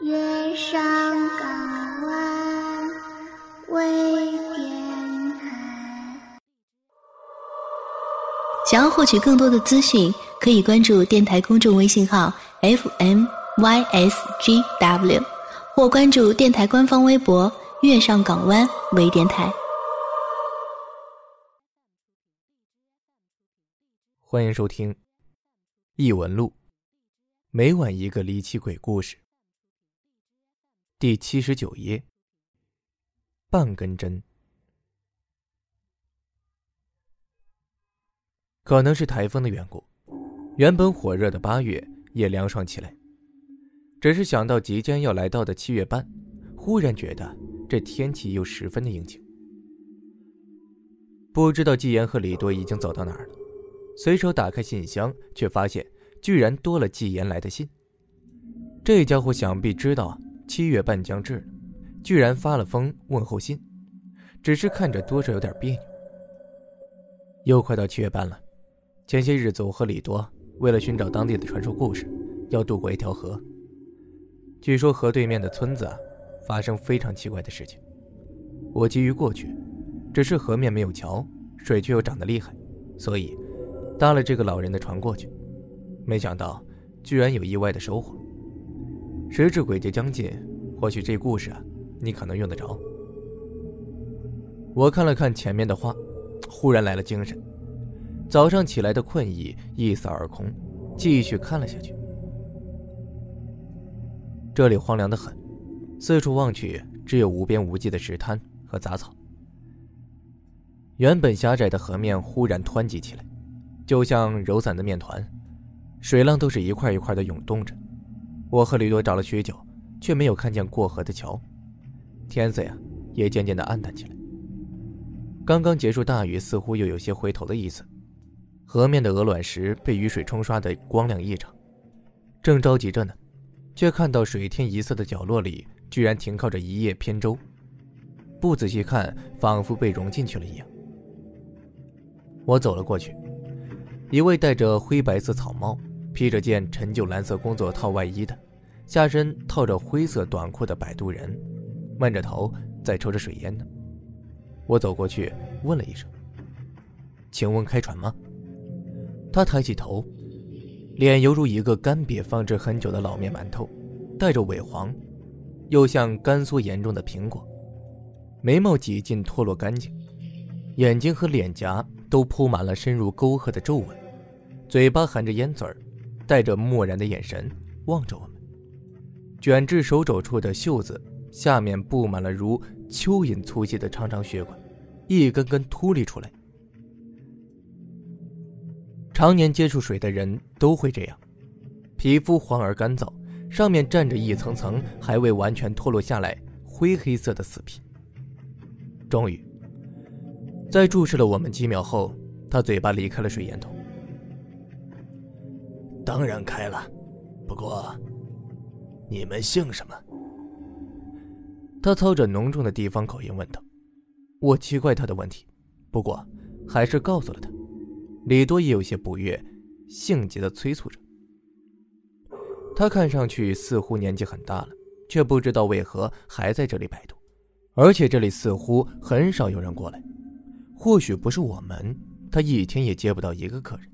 月上港湾微电台。想要获取更多的资讯，可以关注电台公众微信号 FMYSGW，或关注电台官方微博“月上港湾微电台”。欢迎收听《异闻录》，每晚一个离奇鬼故事。第七十九页，半根针。可能是台风的缘故，原本火热的八月也凉爽起来。只是想到即将要来到的七月半，忽然觉得这天气又十分的阴晴。不知道季言和李多已经走到哪儿了。随手打开信箱，却发现居然多了季言来的信。这家伙想必知道七月半将至，居然发了封问候信，只是看着多少有点别扭。又快到七月半了，前些日子我和李多为了寻找当地的传说故事，要渡过一条河。据说河对面的村子发生非常奇怪的事情。我急于过去，只是河面没有桥，水却又涨得厉害，所以。搭了这个老人的船过去，没想到居然有意外的收获。时至鬼节将近，或许这故事，你可能用得着。我看了看前面的话，忽然来了精神。早上起来的困意一扫而空，继续看了下去。这里荒凉的很，四处望去只有无边无际的石滩和杂草。原本狭窄的河面忽然湍急起来。就像揉散的面团，水浪都是一块一块的涌动着。我和吕多找了许久，却没有看见过河的桥。天色呀，也渐渐的暗淡起来。刚刚结束大雨，似乎又有些回头的意思。河面的鹅卵石被雨水冲刷的光亮异常。正着急着呢，却看到水天一色的角落里，居然停靠着一叶扁舟。不仔细看，仿佛被融进去了一样。我走了过去。一位戴着灰白色草帽、披着件陈旧蓝色工作套外衣的，下身套着灰色短裤的摆渡人，闷着头在抽着水烟呢。我走过去问了一声：“请问开船吗？”他抬起头，脸犹如一个干瘪放置很久的老面馒头，带着萎黄，又像干缩严重的苹果，眉毛几近脱落干净，眼睛和脸颊。都铺满了深入沟壑的皱纹，嘴巴含着烟嘴儿，带着漠然的眼神望着我们。卷至手肘处的袖子下面布满了如蚯蚓粗细的长长血管，一根根凸立出来。常年接触水的人都会这样，皮肤黄而干燥，上面沾着一层层还未完全脱落下来灰黑色的死皮。终于。在注视了我们几秒后，他嘴巴离开了水烟筒。当然开了，不过，你们姓什么？他操着浓重的地方口音问道。我奇怪他的问题，不过还是告诉了他。李多也有些不悦，性急的催促着。他看上去似乎年纪很大了，却不知道为何还在这里摆渡，而且这里似乎很少有人过来。或许不是我们，他一天也接不到一个客人。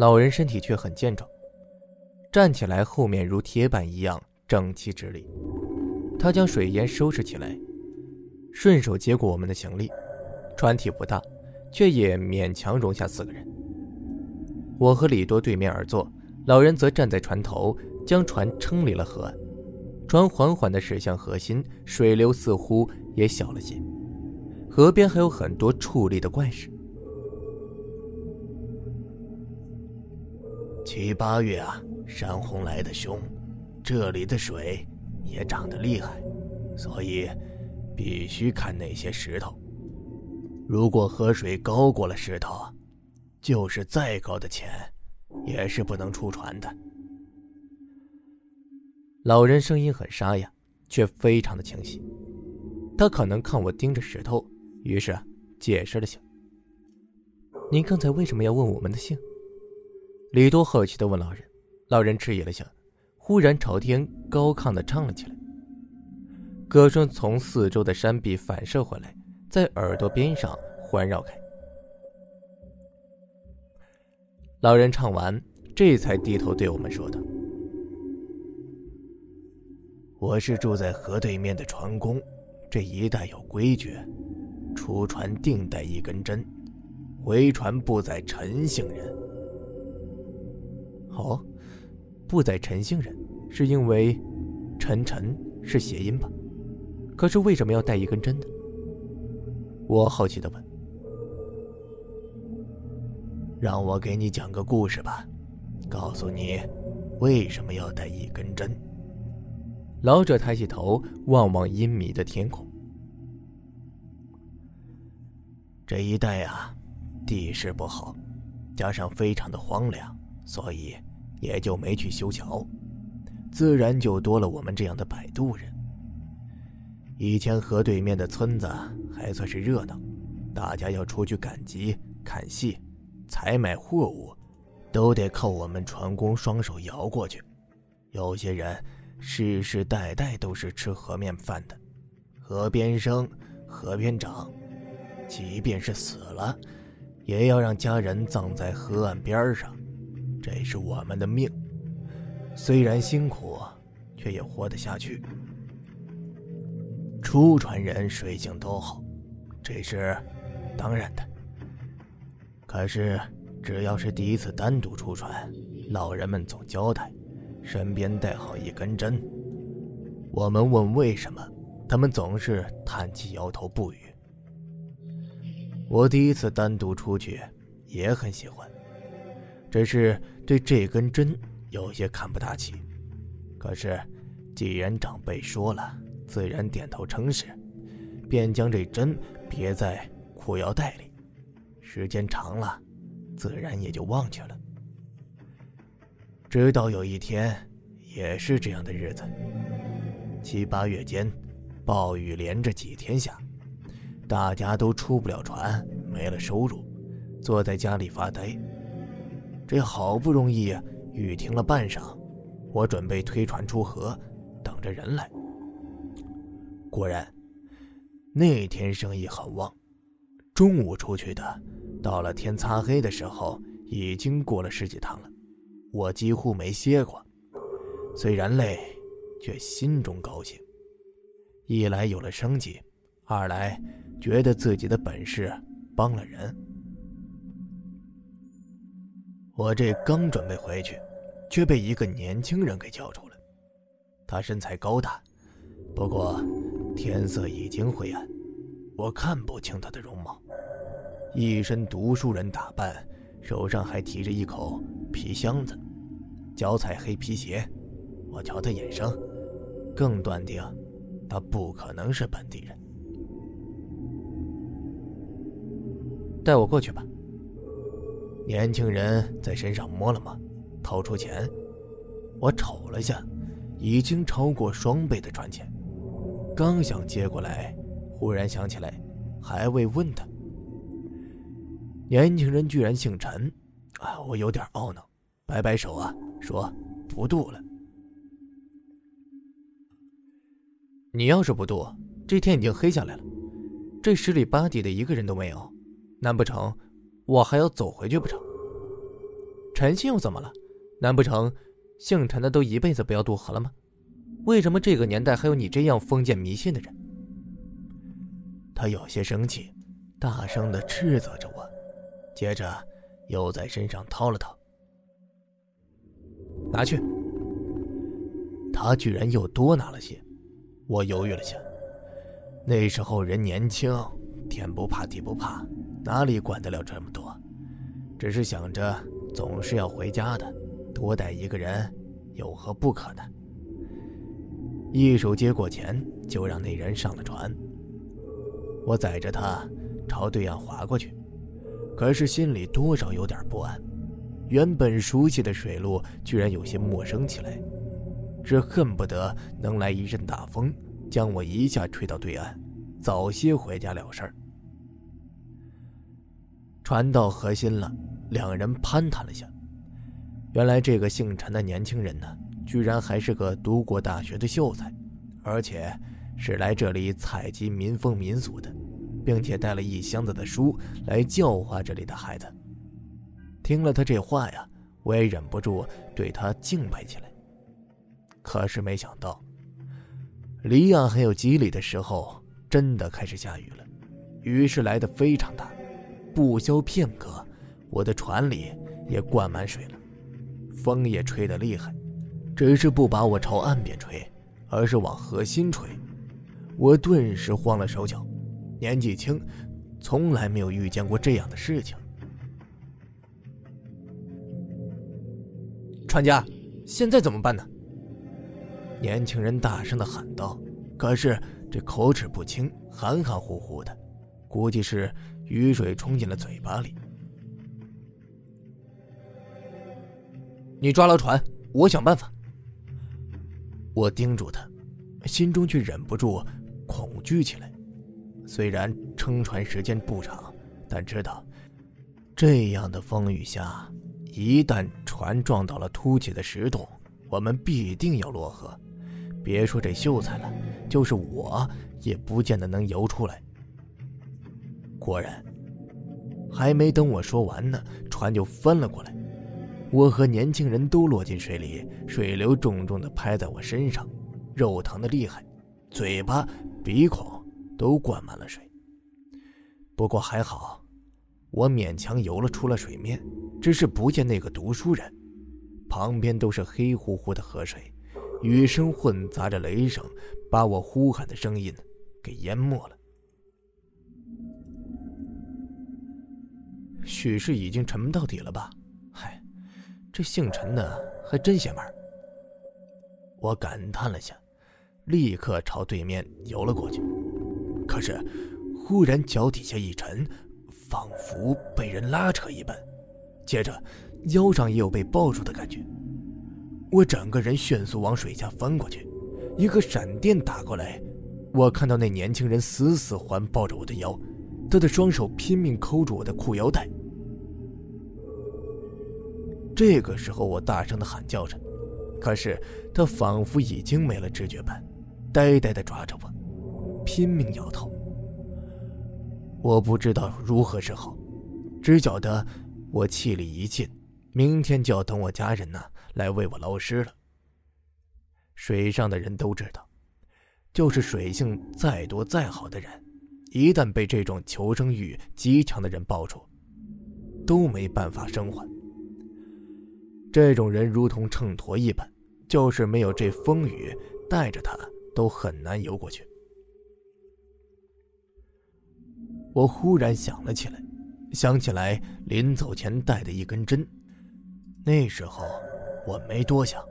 老人身体却很健壮，站起来后面如铁板一样整齐直立。他将水烟收拾起来，顺手接过我们的行李。船体不大，却也勉强容下四个人。我和李多对面而坐，老人则站在船头，将船撑离了河岸。船缓缓地驶向河心，水流似乎也小了些。河边还有很多矗立的怪石。七八月啊，山洪来的凶，这里的水也涨得厉害，所以必须看那些石头。如果河水高过了石头，就是再高的钱，也是不能出船的。老人声音很沙哑，却非常的清晰。他可能看我盯着石头。于是解释了下：“您刚才为什么要问我们的姓？”李多好奇的问老人。老人迟疑了下，忽然朝天高亢的唱了起来。歌声从四周的山壁反射回来，在耳朵边上环绕开。老人唱完，这才低头对我们说道：“我是住在河对面的船工，这一带有规矩，出船定带一根针，回船不载陈姓人。”哦，不载陈姓人，是因为“陈陈”是谐音吧？可是为什么要带一根针呢？我好奇的问。让我给你讲个故事吧，告诉你为什么要带一根针。老者抬起头望望阴迷的天空。这一带啊，地势不好，加上非常的荒凉，所以也就没去修桥，自然就多了我们这样的摆渡人。以前河对面的村子还算是热闹，大家要出去赶集、看戏。采买货物，都得靠我们船工双手摇过去。有些人世世代代都是吃河面饭的，河边生，河边长，即便是死了，也要让家人葬在河岸边上，这是我们的命。虽然辛苦，却也活得下去。出船人水性都好，这是当然的。可是，只要是第一次单独出船，老人们总交代，身边带好一根针。我们问为什么，他们总是叹气摇头不语。我第一次单独出去，也很喜欢，只是对这根针有些看不大起。可是，既然长辈说了，自然点头称是，便将这针别在裤腰带里。时间长了，自然也就忘却了。直到有一天，也是这样的日子。七八月间，暴雨连着几天下，大家都出不了船，没了收入，坐在家里发呆。这好不容易雨停了半晌，我准备推船出河，等着人来。果然，那天生意很旺，中午出去的。到了天擦黑的时候，已经过了十几趟了，我几乎没歇过。虽然累，却心中高兴。一来有了生计，二来觉得自己的本事帮了人。我这刚准备回去，却被一个年轻人给叫住了。他身材高大，不过天色已经灰暗，我看不清他的容貌。一身读书人打扮，手上还提着一口皮箱子，脚踩黑皮鞋。我瞧他眼生，更断定他不可能是本地人。带我过去吧。年轻人在身上摸了摸，掏出钱。我瞅了下，已经超过双倍的船钱。刚想接过来，忽然想起来，还未问他。年轻人居然姓陈，啊！我有点懊恼，摆摆手啊，说不渡了。你要是不渡，这天已经黑下来了，这十里八里的一个人都没有，难不成我还要走回去不成？陈姓又怎么了？难不成姓陈的都一辈子不要渡河了吗？为什么这个年代还有你这样封建迷信的人？他有些生气，大声的斥责着我。接着，又在身上掏了掏，拿去。他居然又多拿了些，我犹豫了下。那时候人年轻，天不怕地不怕，哪里管得了这么多？只是想着总是要回家的，多带一个人有何不可呢？一手接过钱，就让那人上了船。我载着他朝对岸划过去。可是心里多少有点不安，原本熟悉的水路居然有些陌生起来，只恨不得能来一阵大风，将我一下吹到对岸，早些回家了事儿。船到河心了，两人攀谈了下。原来这个姓陈的年轻人呢，居然还是个读过大学的秀才，而且是来这里采集民风民俗的，并且带了一箱子的书来教化这里的孩子。听了他这话呀，我也忍不住对他敬佩起来。可是没想到，离岸还有几里的时候，真的开始下雨了，雨是来的非常大，不消片刻，我的船里也灌满水了，风也吹得厉害。只是不把我朝岸边吹，而是往河心吹，我顿时慌了手脚。年纪轻，从来没有遇见过这样的事情。船家，现在怎么办呢？年轻人大声的喊道，可是这口齿不清，含含糊糊的，估计是雨水冲进了嘴巴里。你抓牢船，我想办法。我叮嘱他，心中却忍不住恐惧起来。虽然撑船时间不长，但知道这样的风雨下，一旦船撞到了凸起的石洞，我们必定要落河。别说这秀才了，就是我也不见得能游出来。果然，还没等我说完呢，船就翻了过来。我和年轻人都落进水里，水流重重的拍在我身上，肉疼的厉害，嘴巴、鼻孔都灌满了水。不过还好，我勉强游了出了水面，只是不见那个读书人。旁边都是黑乎乎的河水，雨声混杂着雷声，把我呼喊的声音给淹没了。许是已经沉到底了吧？这姓陈的还真邪门。我感叹了下，立刻朝对面游了过去。可是，忽然脚底下一沉，仿佛被人拉扯一般，接着腰上也有被抱住的感觉。我整个人迅速往水下翻过去，一个闪电打过来，我看到那年轻人死死环抱着我的腰，他的双手拼命抠住我的裤腰带。这个时候，我大声的喊叫着，可是他仿佛已经没了知觉般，呆呆的抓着我，拼命摇头。我不知道如何是好，只觉得我气力一尽，明天就要等我家人呢来为我捞尸了。水上的人都知道，就是水性再多再好的人，一旦被这种求生欲极强的人抱住，都没办法生还。这种人如同秤砣一般，就是没有这风雨带着他，都很难游过去。我忽然想了起来，想起来临走前带的一根针。那时候我没多想，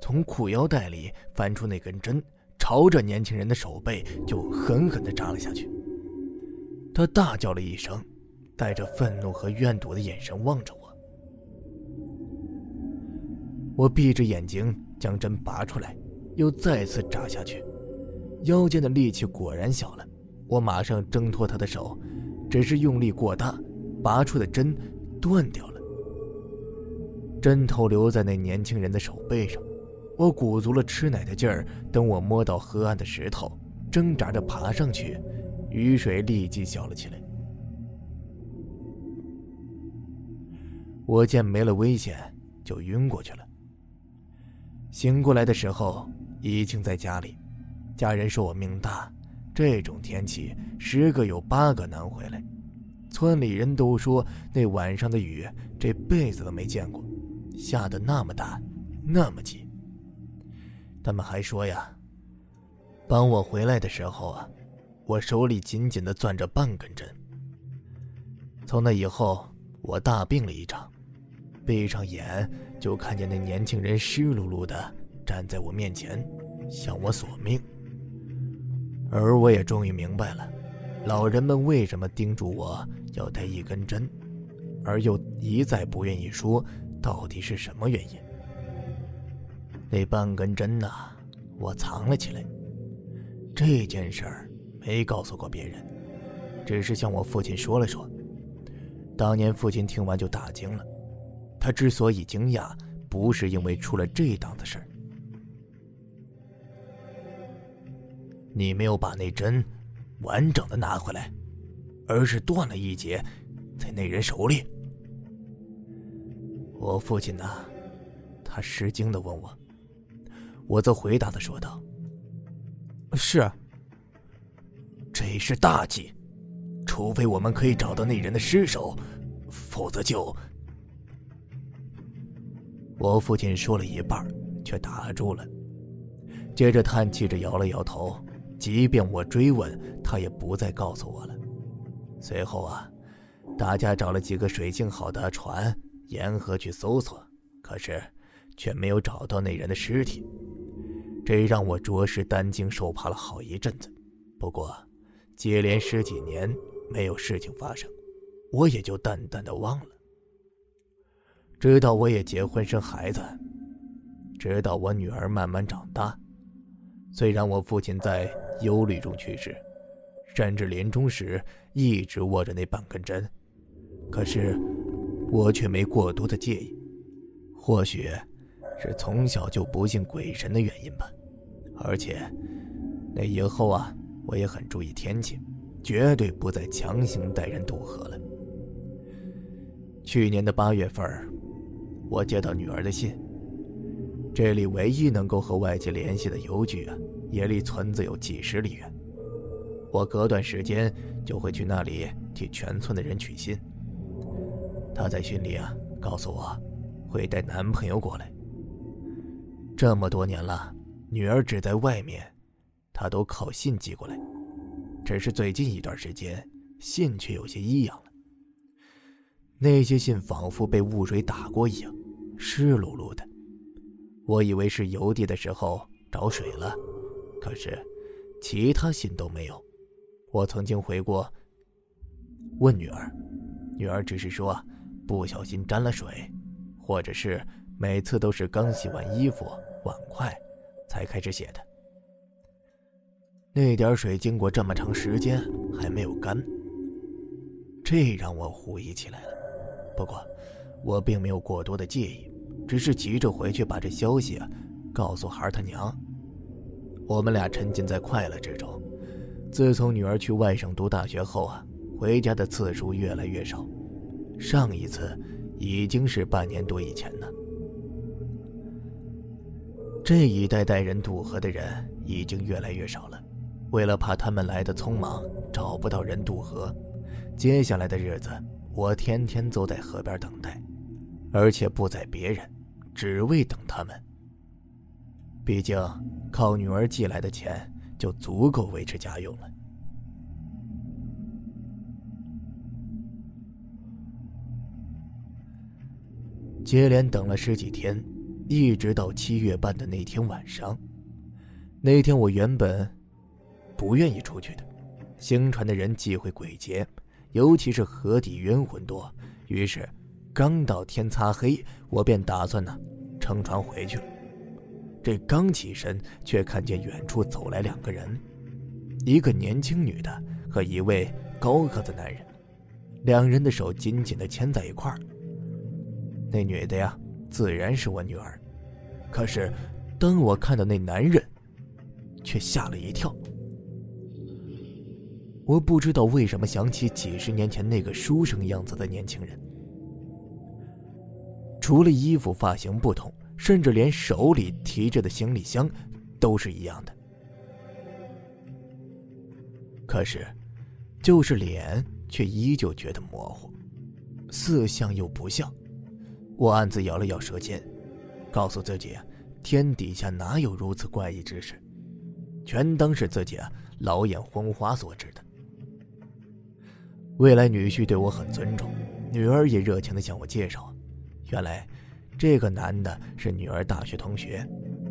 从裤腰带里翻出那根针，朝着年轻人的手背就狠狠地扎了下去。他大叫了一声，带着愤怒和怨毒的眼神望着我。我闭着眼睛将针拔出来，又再次扎下去，腰间的力气果然小了。我马上挣脱他的手，只是用力过大，拔出的针断掉了。针头留在那年轻人的手背上，我鼓足了吃奶的劲儿。等我摸到河岸的石头，挣扎着爬上去，雨水立即小了起来。我见没了危险，就晕过去了。醒过来的时候，已经在家里。家人说我命大，这种天气十个有八个难回来。村里人都说那晚上的雨这辈子都没见过，下的那么大，那么急。他们还说呀，帮我回来的时候啊，我手里紧紧的攥着半根针。从那以后，我大病了一场。闭上眼，就看见那年轻人湿漉漉的站在我面前，向我索命。而我也终于明白了，老人们为什么叮嘱我要带一根针，而又一再不愿意说到底是什么原因。那半根针呐，我藏了起来。这件事儿没告诉过别人，只是向我父亲说了说。当年父亲听完就大惊了。他之所以惊讶，不是因为出了这档子事。你没有把那针完整的拿回来，而是断了一截，在那人手里。我父亲呢？他吃惊的问我，我则回答的说道。是。这是大忌，除非我们可以找到那人的尸首，否则就。我父亲说了一半，却打住了，接着叹气着摇了摇头。即便我追问，他也不再告诉我了。随后啊，大家找了几个水性好的船，沿河去搜索，可是却没有找到那人的尸体。这让我着实担惊受怕了好一阵子。不过，接连十几年没有事情发生，我也就淡淡的忘了。直到我也结婚生孩子，直到我女儿慢慢长大。虽然我父亲在忧虑中去世，甚至临终时一直握着那半根针，可是我却没过多的介意。或许是从小就不信鬼神的原因吧。而且，那以后啊，我也很注意天气，绝对不再强行带人渡河了。去年的八月份，我接到女儿的信。这里唯一能够和外界联系的邮局啊，也离村子有几十里远。我隔段时间就会去那里替全村的人取信。她在信里啊告诉我，会带男朋友过来。这么多年了，女儿只在外面，她都靠信寄过来。只是最近一段时间，信却有些异样了。那些信仿佛被雾水打过一样，湿漉漉的。我以为是邮递的时候找水了，可是其他信都没有。我曾经回过，问女儿，女儿只是说不小心沾了水，或者是每次都是刚洗完衣服碗筷才开始写的。那点水经过这么长时间还没有干，这让我狐疑起来了。不过我并没有过多的介意。只是急着回去把这消息啊告诉孩儿他娘。我们俩沉浸在快乐之中。自从女儿去外省读大学后啊，回家的次数越来越少。上一次已经是半年多以前呢。这一代带人渡河的人已经越来越少了。为了怕他们来的匆忙找不到人渡河，接下来的日子我天天都在河边等待，而且不宰别人。只为等他们。毕竟，靠女儿寄来的钱就足够维持家用了。接连等了十几天，一直到七月半的那天晚上。那天我原本不愿意出去的，行船的人忌讳鬼节，尤其是河底冤魂多，于是。刚到天擦黑，我便打算呢，乘船回去了。这刚起身，却看见远处走来两个人，一个年轻女的和一位高个子男人，两人的手紧紧的牵在一块儿。那女的呀，自然是我女儿。可是，当我看到那男人，却吓了一跳。我不知道为什么想起几十年前那个书生样子的年轻人。除了衣服发型不同，甚至连手里提着的行李箱都是一样的。可是，就是脸却依旧觉得模糊，似像又不像。我暗自咬了咬舌尖，告诉自己：天底下哪有如此怪异之事？全当是自己啊老眼昏花所致的。未来女婿对我很尊重，女儿也热情的向我介绍。原来，这个男的是女儿大学同学，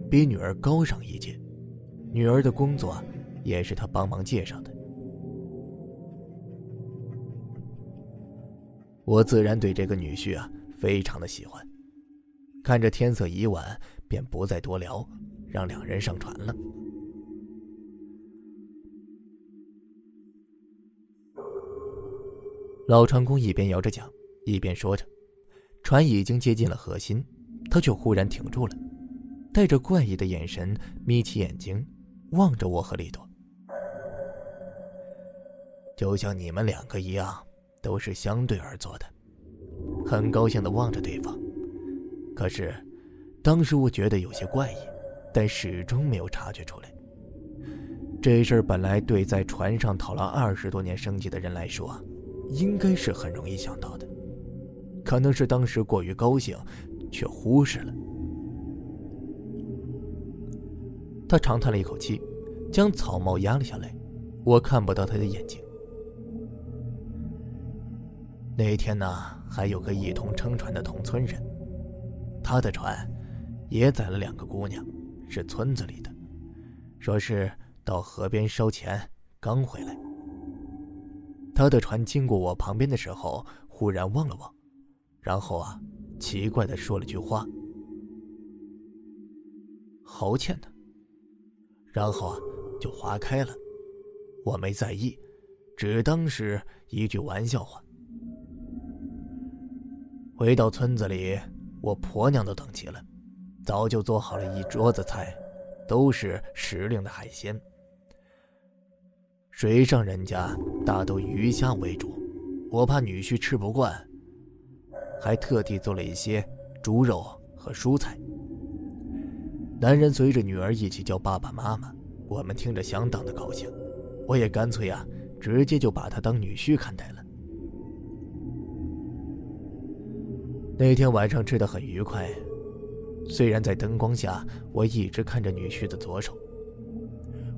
比女儿高上一届。女儿的工作也是他帮忙介绍的。我自然对这个女婿啊非常的喜欢。看着天色已晚，便不再多聊，让两人上船了。老船工一边摇着桨，一边说着。船已经接近了核心，他却忽然停住了，带着怪异的眼神眯起眼睛，望着我和利多。就像你们两个一样，都是相对而坐的。很高兴的望着对方，可是，当时我觉得有些怪异，但始终没有察觉出来。这事儿本来对在船上讨了二十多年生计的人来说，应该是很容易想到的，可能是当时过于高兴，却忽视了。他长叹了一口气，将草帽压了下来，我看不到他的眼睛。那一天呢，还有个一同撑船的同村人，他的船也载了两个姑娘，是村子里的，说是到河边烧钱，刚回来。他的船经过我旁边的时候，忽然望了望，然后啊，奇怪的说了句话：“好欠的。”然后啊，就划开了。我没在意，只当是一句玩笑话。回到村子里，我婆娘都等齐了，早就做好了一桌子菜，都是时令的海鲜。水上人家大都鱼虾为主，我怕女婿吃不惯，还特地做了一些猪肉和蔬菜。男人随着女儿一起叫爸爸妈妈，我们听着相当的高兴。我也干脆啊，直接就把他当女婿看待了。那天晚上吃的很愉快，虽然在灯光下，我一直看着女婿的左手。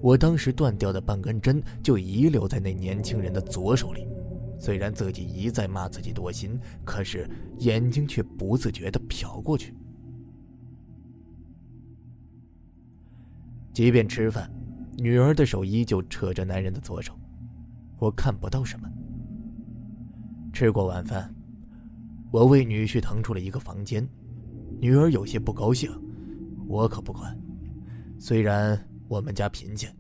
我当时断掉的半根针就遗留在那年轻人的左手里，虽然自己一再骂自己多心，可是眼睛却不自觉地瞟过去。即便吃饭，女儿的手依旧扯着男人的左手，我看不到什么。吃过晚饭，我为女婿腾出了一个房间，女儿有些不高兴，我可不管。虽然我们家贫贱，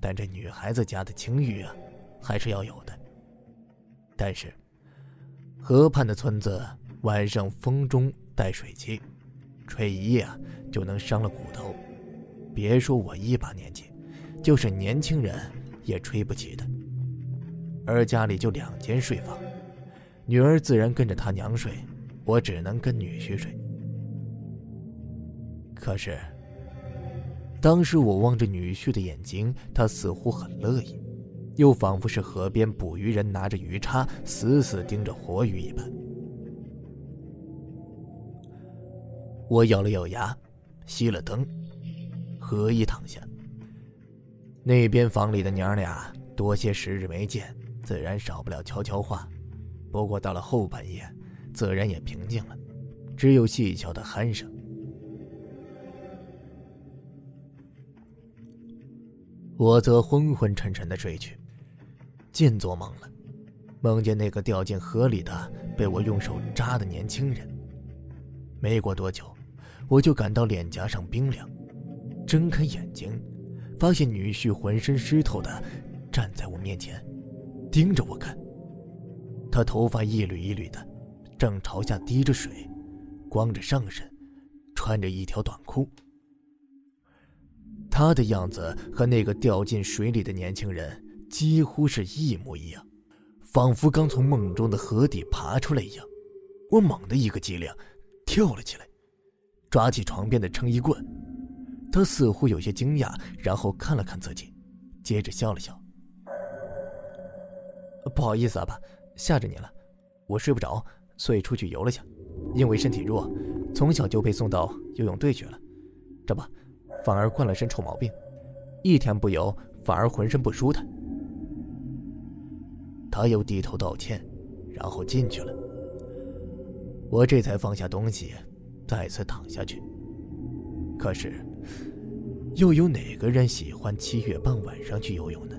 但这女孩子家的清誉啊，还是要有的。但是，河畔的村子晚上风中带水汽，吹一夜啊就能伤了骨头。别说我一把年纪，就是年轻人也吹不起的。而家里就两间睡房，女儿自然跟着他娘睡，我只能跟女婿睡。可是，当时我望着女婿的眼睛，他似乎很乐意，又仿佛是河边捕鱼人拿着鱼叉死死盯着活鱼一般。我咬了咬牙，熄了灯。合衣躺下，那边房里的娘俩多些时日没见，自然少不了悄悄话。不过到了后半夜，自然也平静了，只有细小的鼾声。我则昏昏沉沉的睡去，尽做梦了，梦见那个掉进河里的被我用手扎的年轻人。没过多久，我就感到脸颊上冰凉。睁开眼睛，发现女婿浑身湿透的站在我面前，盯着我看。他头发一缕一缕的，正朝下滴着水，光着上身，穿着一条短裤。他的样子和那个掉进水里的年轻人几乎是一模一样，仿佛刚从梦中的河底爬出来一样。我猛地一个机灵，跳了起来，抓起床边的撑衣棍。他似乎有些惊讶，然后看了看自己，接着笑了笑：“不好意思啊，爸，吓着你了。我睡不着，所以出去游了下。因为身体弱，从小就被送到游泳队去了。这不，反而惯了身臭毛病，一天不游，反而浑身不舒坦。”他又低头道歉，然后进去了。我这才放下东西，再次躺下去。可是。又有哪个人喜欢七月半晚上去游泳呢？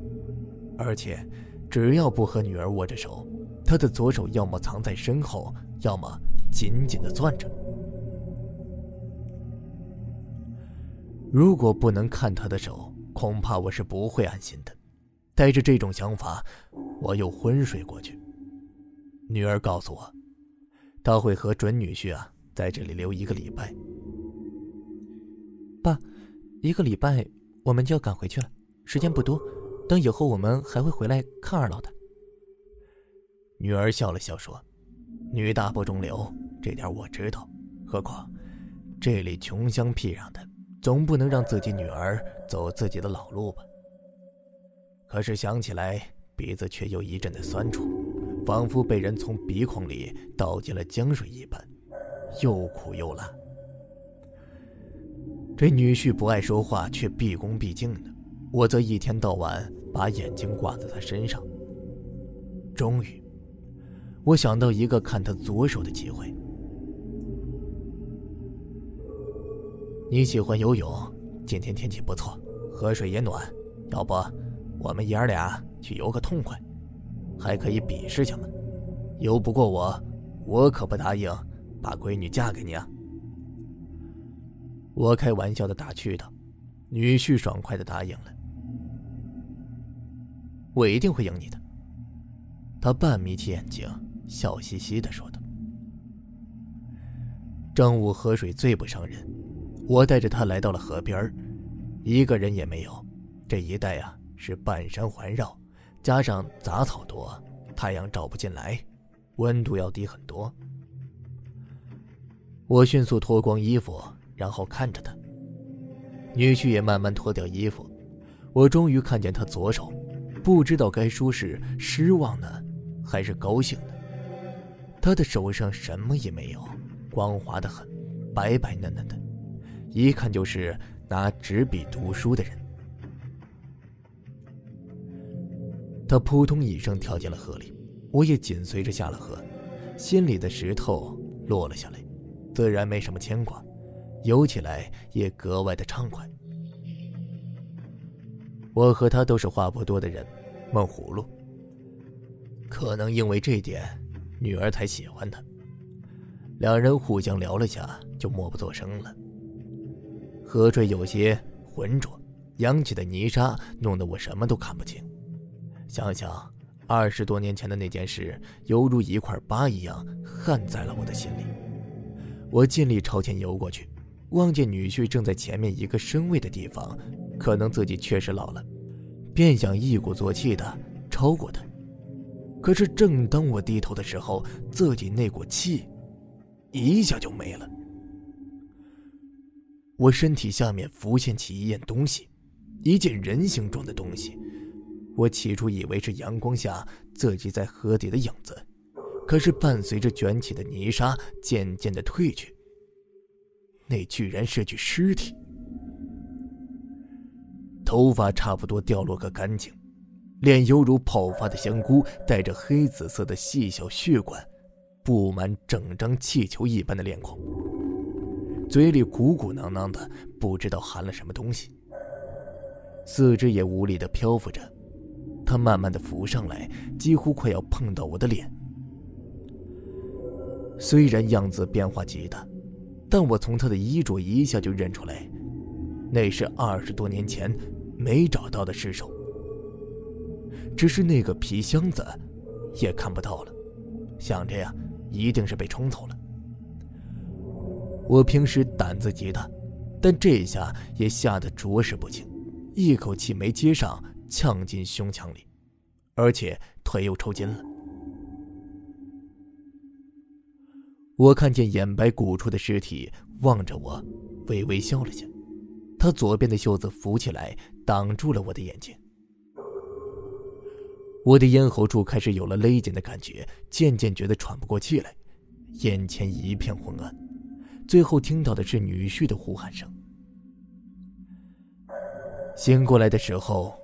而且，只要不和女儿握着手，他的左手要么藏在身后，要么紧紧的攥着。如果不能看他的手，恐怕我是不会安心的。带着这种想法，我又昏睡过去。女儿告诉我，她会和准女婿啊在这里留一个礼拜。爸。一个礼拜，我们就要赶回去了，时间不多。等以后，我们还会回来看二老的。女儿笑了笑说：“女大不中留，这点我知道。何况这里穷乡僻壤的，总不能让自己女儿走自己的老路吧？”可是想起来，鼻子却又一阵的酸楚，仿佛被人从鼻孔里倒进了江水一般，又苦又辣。这女婿不爱说话，却毕恭毕敬的，我则一天到晚把眼睛挂在他身上。终于，我想到一个看他左手的机会。你喜欢游泳，今天天气不错，河水也暖，要不？我们爷儿俩去游个痛快，还可以比试下嘛。游不过我，我可不答应把闺女嫁给你啊！我开玩笑的打趣道，女婿爽快的答应了。我一定会赢你的。他半眯起眼睛，笑嘻嘻的说道。正午河水最不伤人，我带着他来到了河边一个人也没有。这一带啊。是半山环绕，加上杂草多，太阳照不进来，温度要低很多。我迅速脱光衣服，然后看着他。女婿也慢慢脱掉衣服，我终于看见他左手，不知道该说是失望呢，还是高兴呢。他的手上什么也没有，光滑的很，白白嫩嫩的，一看就是拿纸笔读书的人。他扑通一声跳进了河里，我也紧随着下了河，心里的石头落了下来，自然没什么牵挂，游起来也格外的畅快。我和他都是话不多的人，闷葫芦。可能因为这点，女儿才喜欢他。两人互相聊了下，就默不作声了。河水有些浑浊，扬起的泥沙弄得我什么都看不清。想想二十多年前的那件事，犹如一块疤一样焊在了我的心里。我尽力朝前游过去，望见女婿正在前面一个身位的地方，可能自己确实老了，便想一鼓作气的超过他。可是正当我低头的时候，自己那股气一下就没了。我身体下面浮现起一样东西，一件人形状的东西。我起初以为是阳光下自己在河底的影子，可是伴随着卷起的泥沙渐渐的退去，那居然是具尸体，头发差不多掉落个干净，脸犹如泡发的香菇，带着黑紫色的细小血管，布满整张气球一般的脸孔，嘴里鼓鼓囊囊的，不知道含了什么东西，四肢也无力的漂浮着。他慢慢的浮上来，几乎快要碰到我的脸。虽然样子变化极大，但我从他的衣着一下就认出来，那是二十多年前没找到的尸首。只是那个皮箱子也看不到了，想着呀，一定是被冲走了。我平时胆子极大，但这下也吓得着实不轻，一口气没接上。呛进胸腔里，而且腿又抽筋了。我看见眼白鼓出的尸体望着我，微微笑了下。他左边的袖子浮起来，挡住了我的眼睛。我的咽喉处开始有了勒紧的感觉，渐渐觉得喘不过气来，眼前一片昏暗。最后听到的是女婿的呼喊声。醒过来的时候。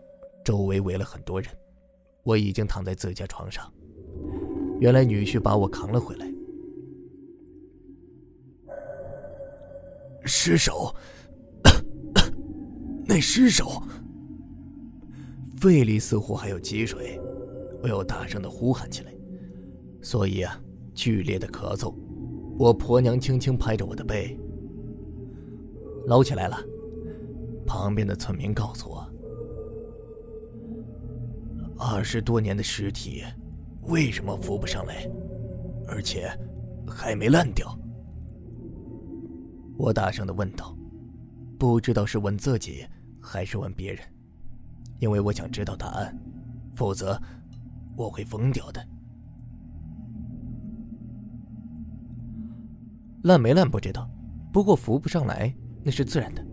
周围围了很多人，我已经躺在自家床上。原来女婿把我扛了回来。尸首，那尸首，肺里似乎还有积水，我又大声的呼喊起来，所以啊，剧烈的咳嗽。我婆娘轻轻拍着我的背，捞起来了。旁边的村民告诉我。二十多年的尸体为什么浮不上来？而且还没烂掉。我大声的问道不知道是问自己还是问别人因为我想知道答案否则我会疯掉的。烂没烂不知道不过浮不上来那是自然的。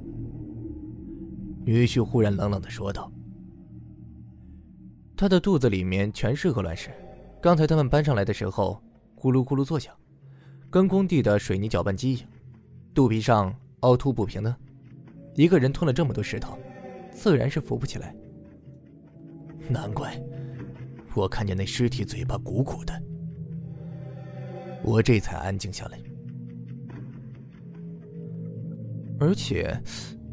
女婿忽然冷冷的说道他的肚子里面全是鹅卵石，刚才他们搬上来的时候，咕噜咕噜作响，跟工地的水泥搅拌机一样，肚皮上凹凸不平的。一个人吞了这么多石头，自然是扶不起来。难怪，我看见那尸体嘴巴鼓鼓的，我这才安静下来。而且，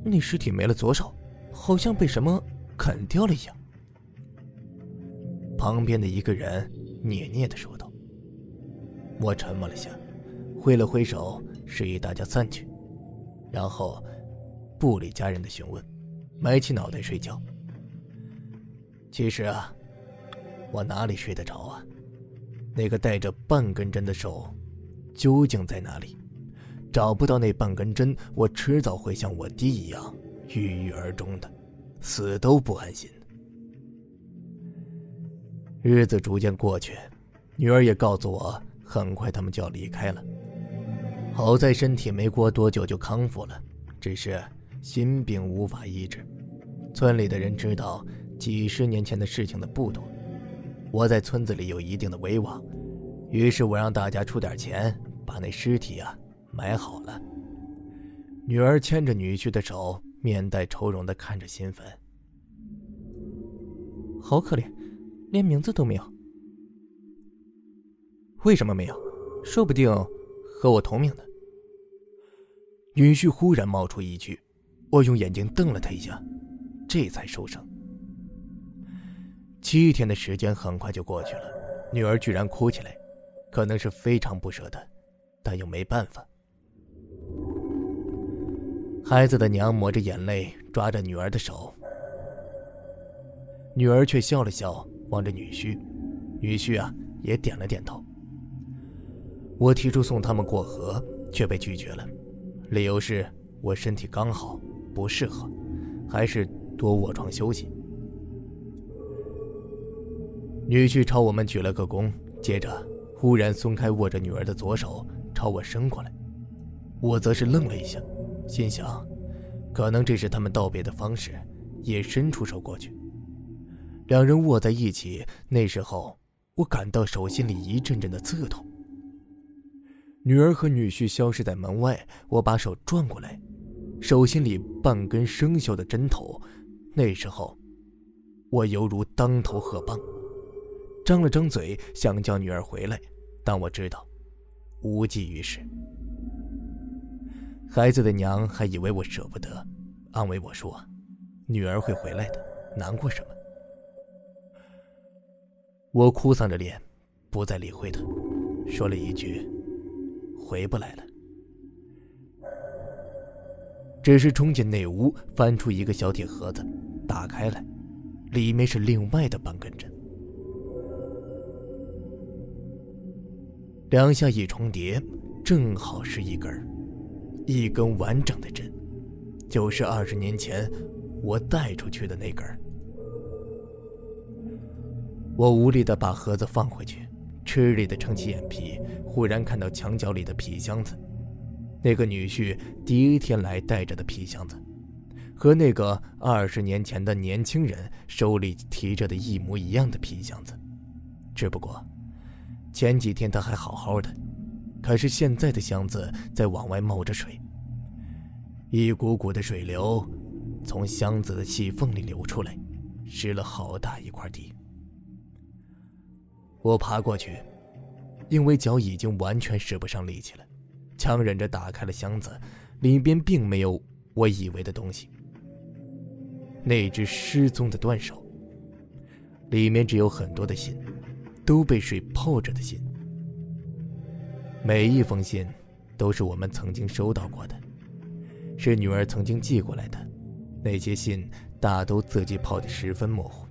那尸体没了左手。”好像被什么啃掉了一样。旁边的一个人嗫嗫的说道。我沉默了下，挥了挥手，示意大家散去，然后不理家人的询问，埋起脑袋睡觉。其实啊，我哪里睡得着啊？那个带着半根针的手究竟在哪里？找不到那半根针，我迟早会像我爹一样。郁郁而终的，死都不安心。日子逐渐过去，女儿也告诉我，很快他们就要离开了。好在身体没过多久就康复了，只是心病无法医治。村里的人知道几十年前的事情的不多，我在村子里有一定的威望，于是我让大家出点钱，把那尸体啊埋好了。女儿牵着女婿的手。面带愁容的看着新坟，好可怜，连名字都没有。为什么没有？说不定和我同名的。女婿忽然冒出一句，我用眼睛瞪了他一下，这才收声。七天的时间很快就过去了，女儿居然哭起来，可能是非常不舍得，但又没办法。孩子的娘抹着眼泪，抓着女儿的手。女儿却笑了笑，望着女婿，女婿啊也点了点头。我提出送他们过河，却被拒绝了，理由是我身体刚好，不适合，还是多卧床休息。女婿朝我们鞠了个躬，接着忽然松开握着女儿的左手，朝我伸过来，我则是愣了一下。心想，可能这是他们道别的方式，也伸出手过去。两人握在一起，那时候我感到手心里一阵阵的刺痛。女儿和女婿消失在门外，我把手转过来，手心里半根生锈的针头。那时候，我犹如当头鹤棒，张了张嘴想叫女儿回来，但我知道，无济于事。孩子的娘还以为我舍不得，安慰我说：“女儿会回来的，难过什么？”我哭丧着脸，不再理会他，说了一句：“回不来了。”只是冲进内屋，翻出一个小铁盒子，打开来，里面是另外的半根针，两下一重叠，正好是一根。一根完整的针，就是二十年前我带出去的那根。我无力的把盒子放回去，吃力的撑起眼皮，忽然看到墙角里的皮箱子，那个女婿第一天来带着的皮箱子，和那个二十年前的年轻人手里提着的一模一样的皮箱子，只不过前几天他还好好的。可是现在的箱子在往外冒着水，一股股的水流从箱子的细缝里流出来，湿了好大一块地。我爬过去，因为脚已经完全使不上力气了，强忍着打开了箱子，里边并没有我以为的东西。那只失踪的断手，里面只有很多的信，都被水泡着的信。每一封信，都是我们曾经收到过的，是女儿曾经寄过来的。那些信大都字迹泡得十分模糊。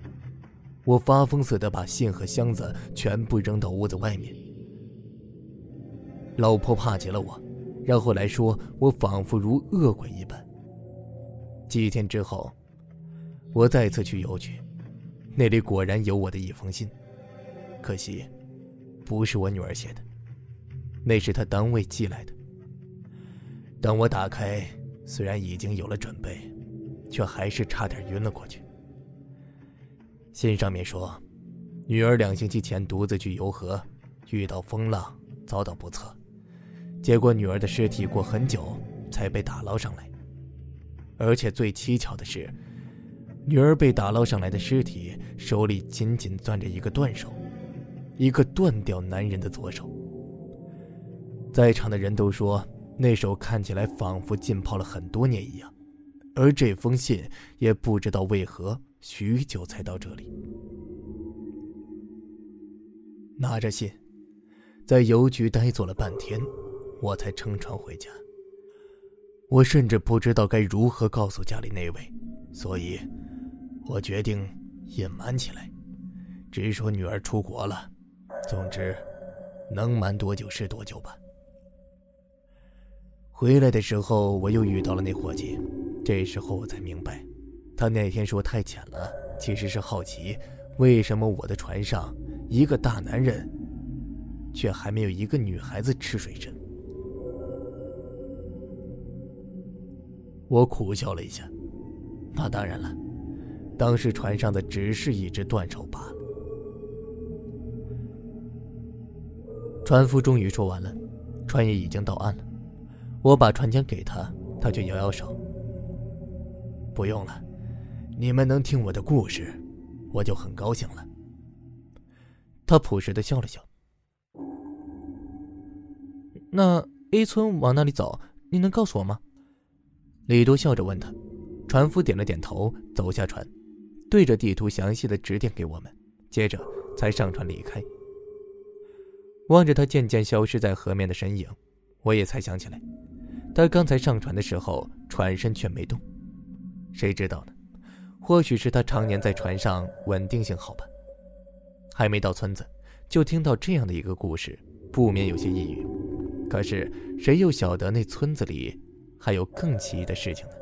我发疯似的把信和箱子全部扔到屋子外面。老婆怕极了我，然后来说我仿佛如恶鬼一般。几天之后，我再次去邮局，那里果然有我的一封信，可惜，不是我女儿写的。那是她单位寄来的，等我打开，虽然已经有了准备，却还是差点晕了过去。信上面说，女儿两星期前独自去游河，遇到风浪，遭到不测，结果女儿的尸体过很久才被打捞上来。而且最蹊跷的是，女儿被打捞上来的尸体手里紧紧攥着一个断手，一个断掉男人的左手。在场的人都说。那手看起来仿佛浸泡了很多年一样，而这封信也不知道为何许久才到这里。拿着信，在邮局呆坐了半天，我才乘船回家。我甚至不知道该如何告诉家里那位，所以，我决定隐瞒起来，只说女儿出国了。总之，能瞒多久是多久吧。回来的时候，我又遇到了那伙计。这时候我才明白，他那天说太浅了，其实是好奇，为什么我的船上一个大男人，却还没有一个女孩子吃水深。我苦笑了一下，那当然了，当时船上的只是一只断手罢了。船夫终于说完了，船也已经到岸了。我把船桨给他，他却摇摇手。不用了，你们能听我的故事，我就很高兴了。他朴实的笑了笑。那 A 村往哪里走？你能告诉我吗？李多笑着问他。船夫点了点头，走下船，对着地图详细的指点给我们，接着才上船离开。望着他渐渐消失在河面的身影，我也才想起来。他刚才上船的时候，船身却没动，谁知道呢？或许是他常年在船上，稳定性好吧。还没到村子，就听到这样的一个故事，不免有些抑郁。可是谁又晓得那村子里还有更奇异的事情呢？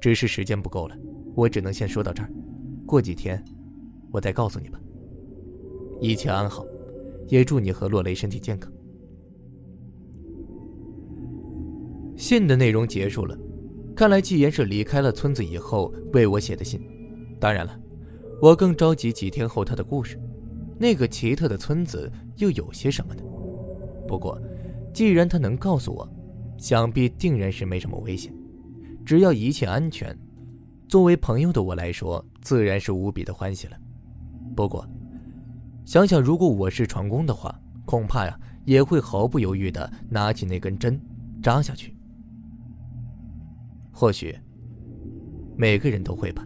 只是时间不够了，我只能先说到这儿。过几天，我再告诉你吧。一切安好，也祝你和洛雷身体健康。信的内容结束了，看来纪言是离开了村子以后为我写的信。当然了，我更着急几天后他的故事。那个奇特的村子又有些什么呢？不过，既然他能告诉我，想必定然是没什么危险。只要一切安全，作为朋友的我来说，自然是无比的欢喜了。不过，想想如果我是船工的话，恐怕呀也会毫不犹豫地拿起那根针，扎下去。或许，每个人都会吧。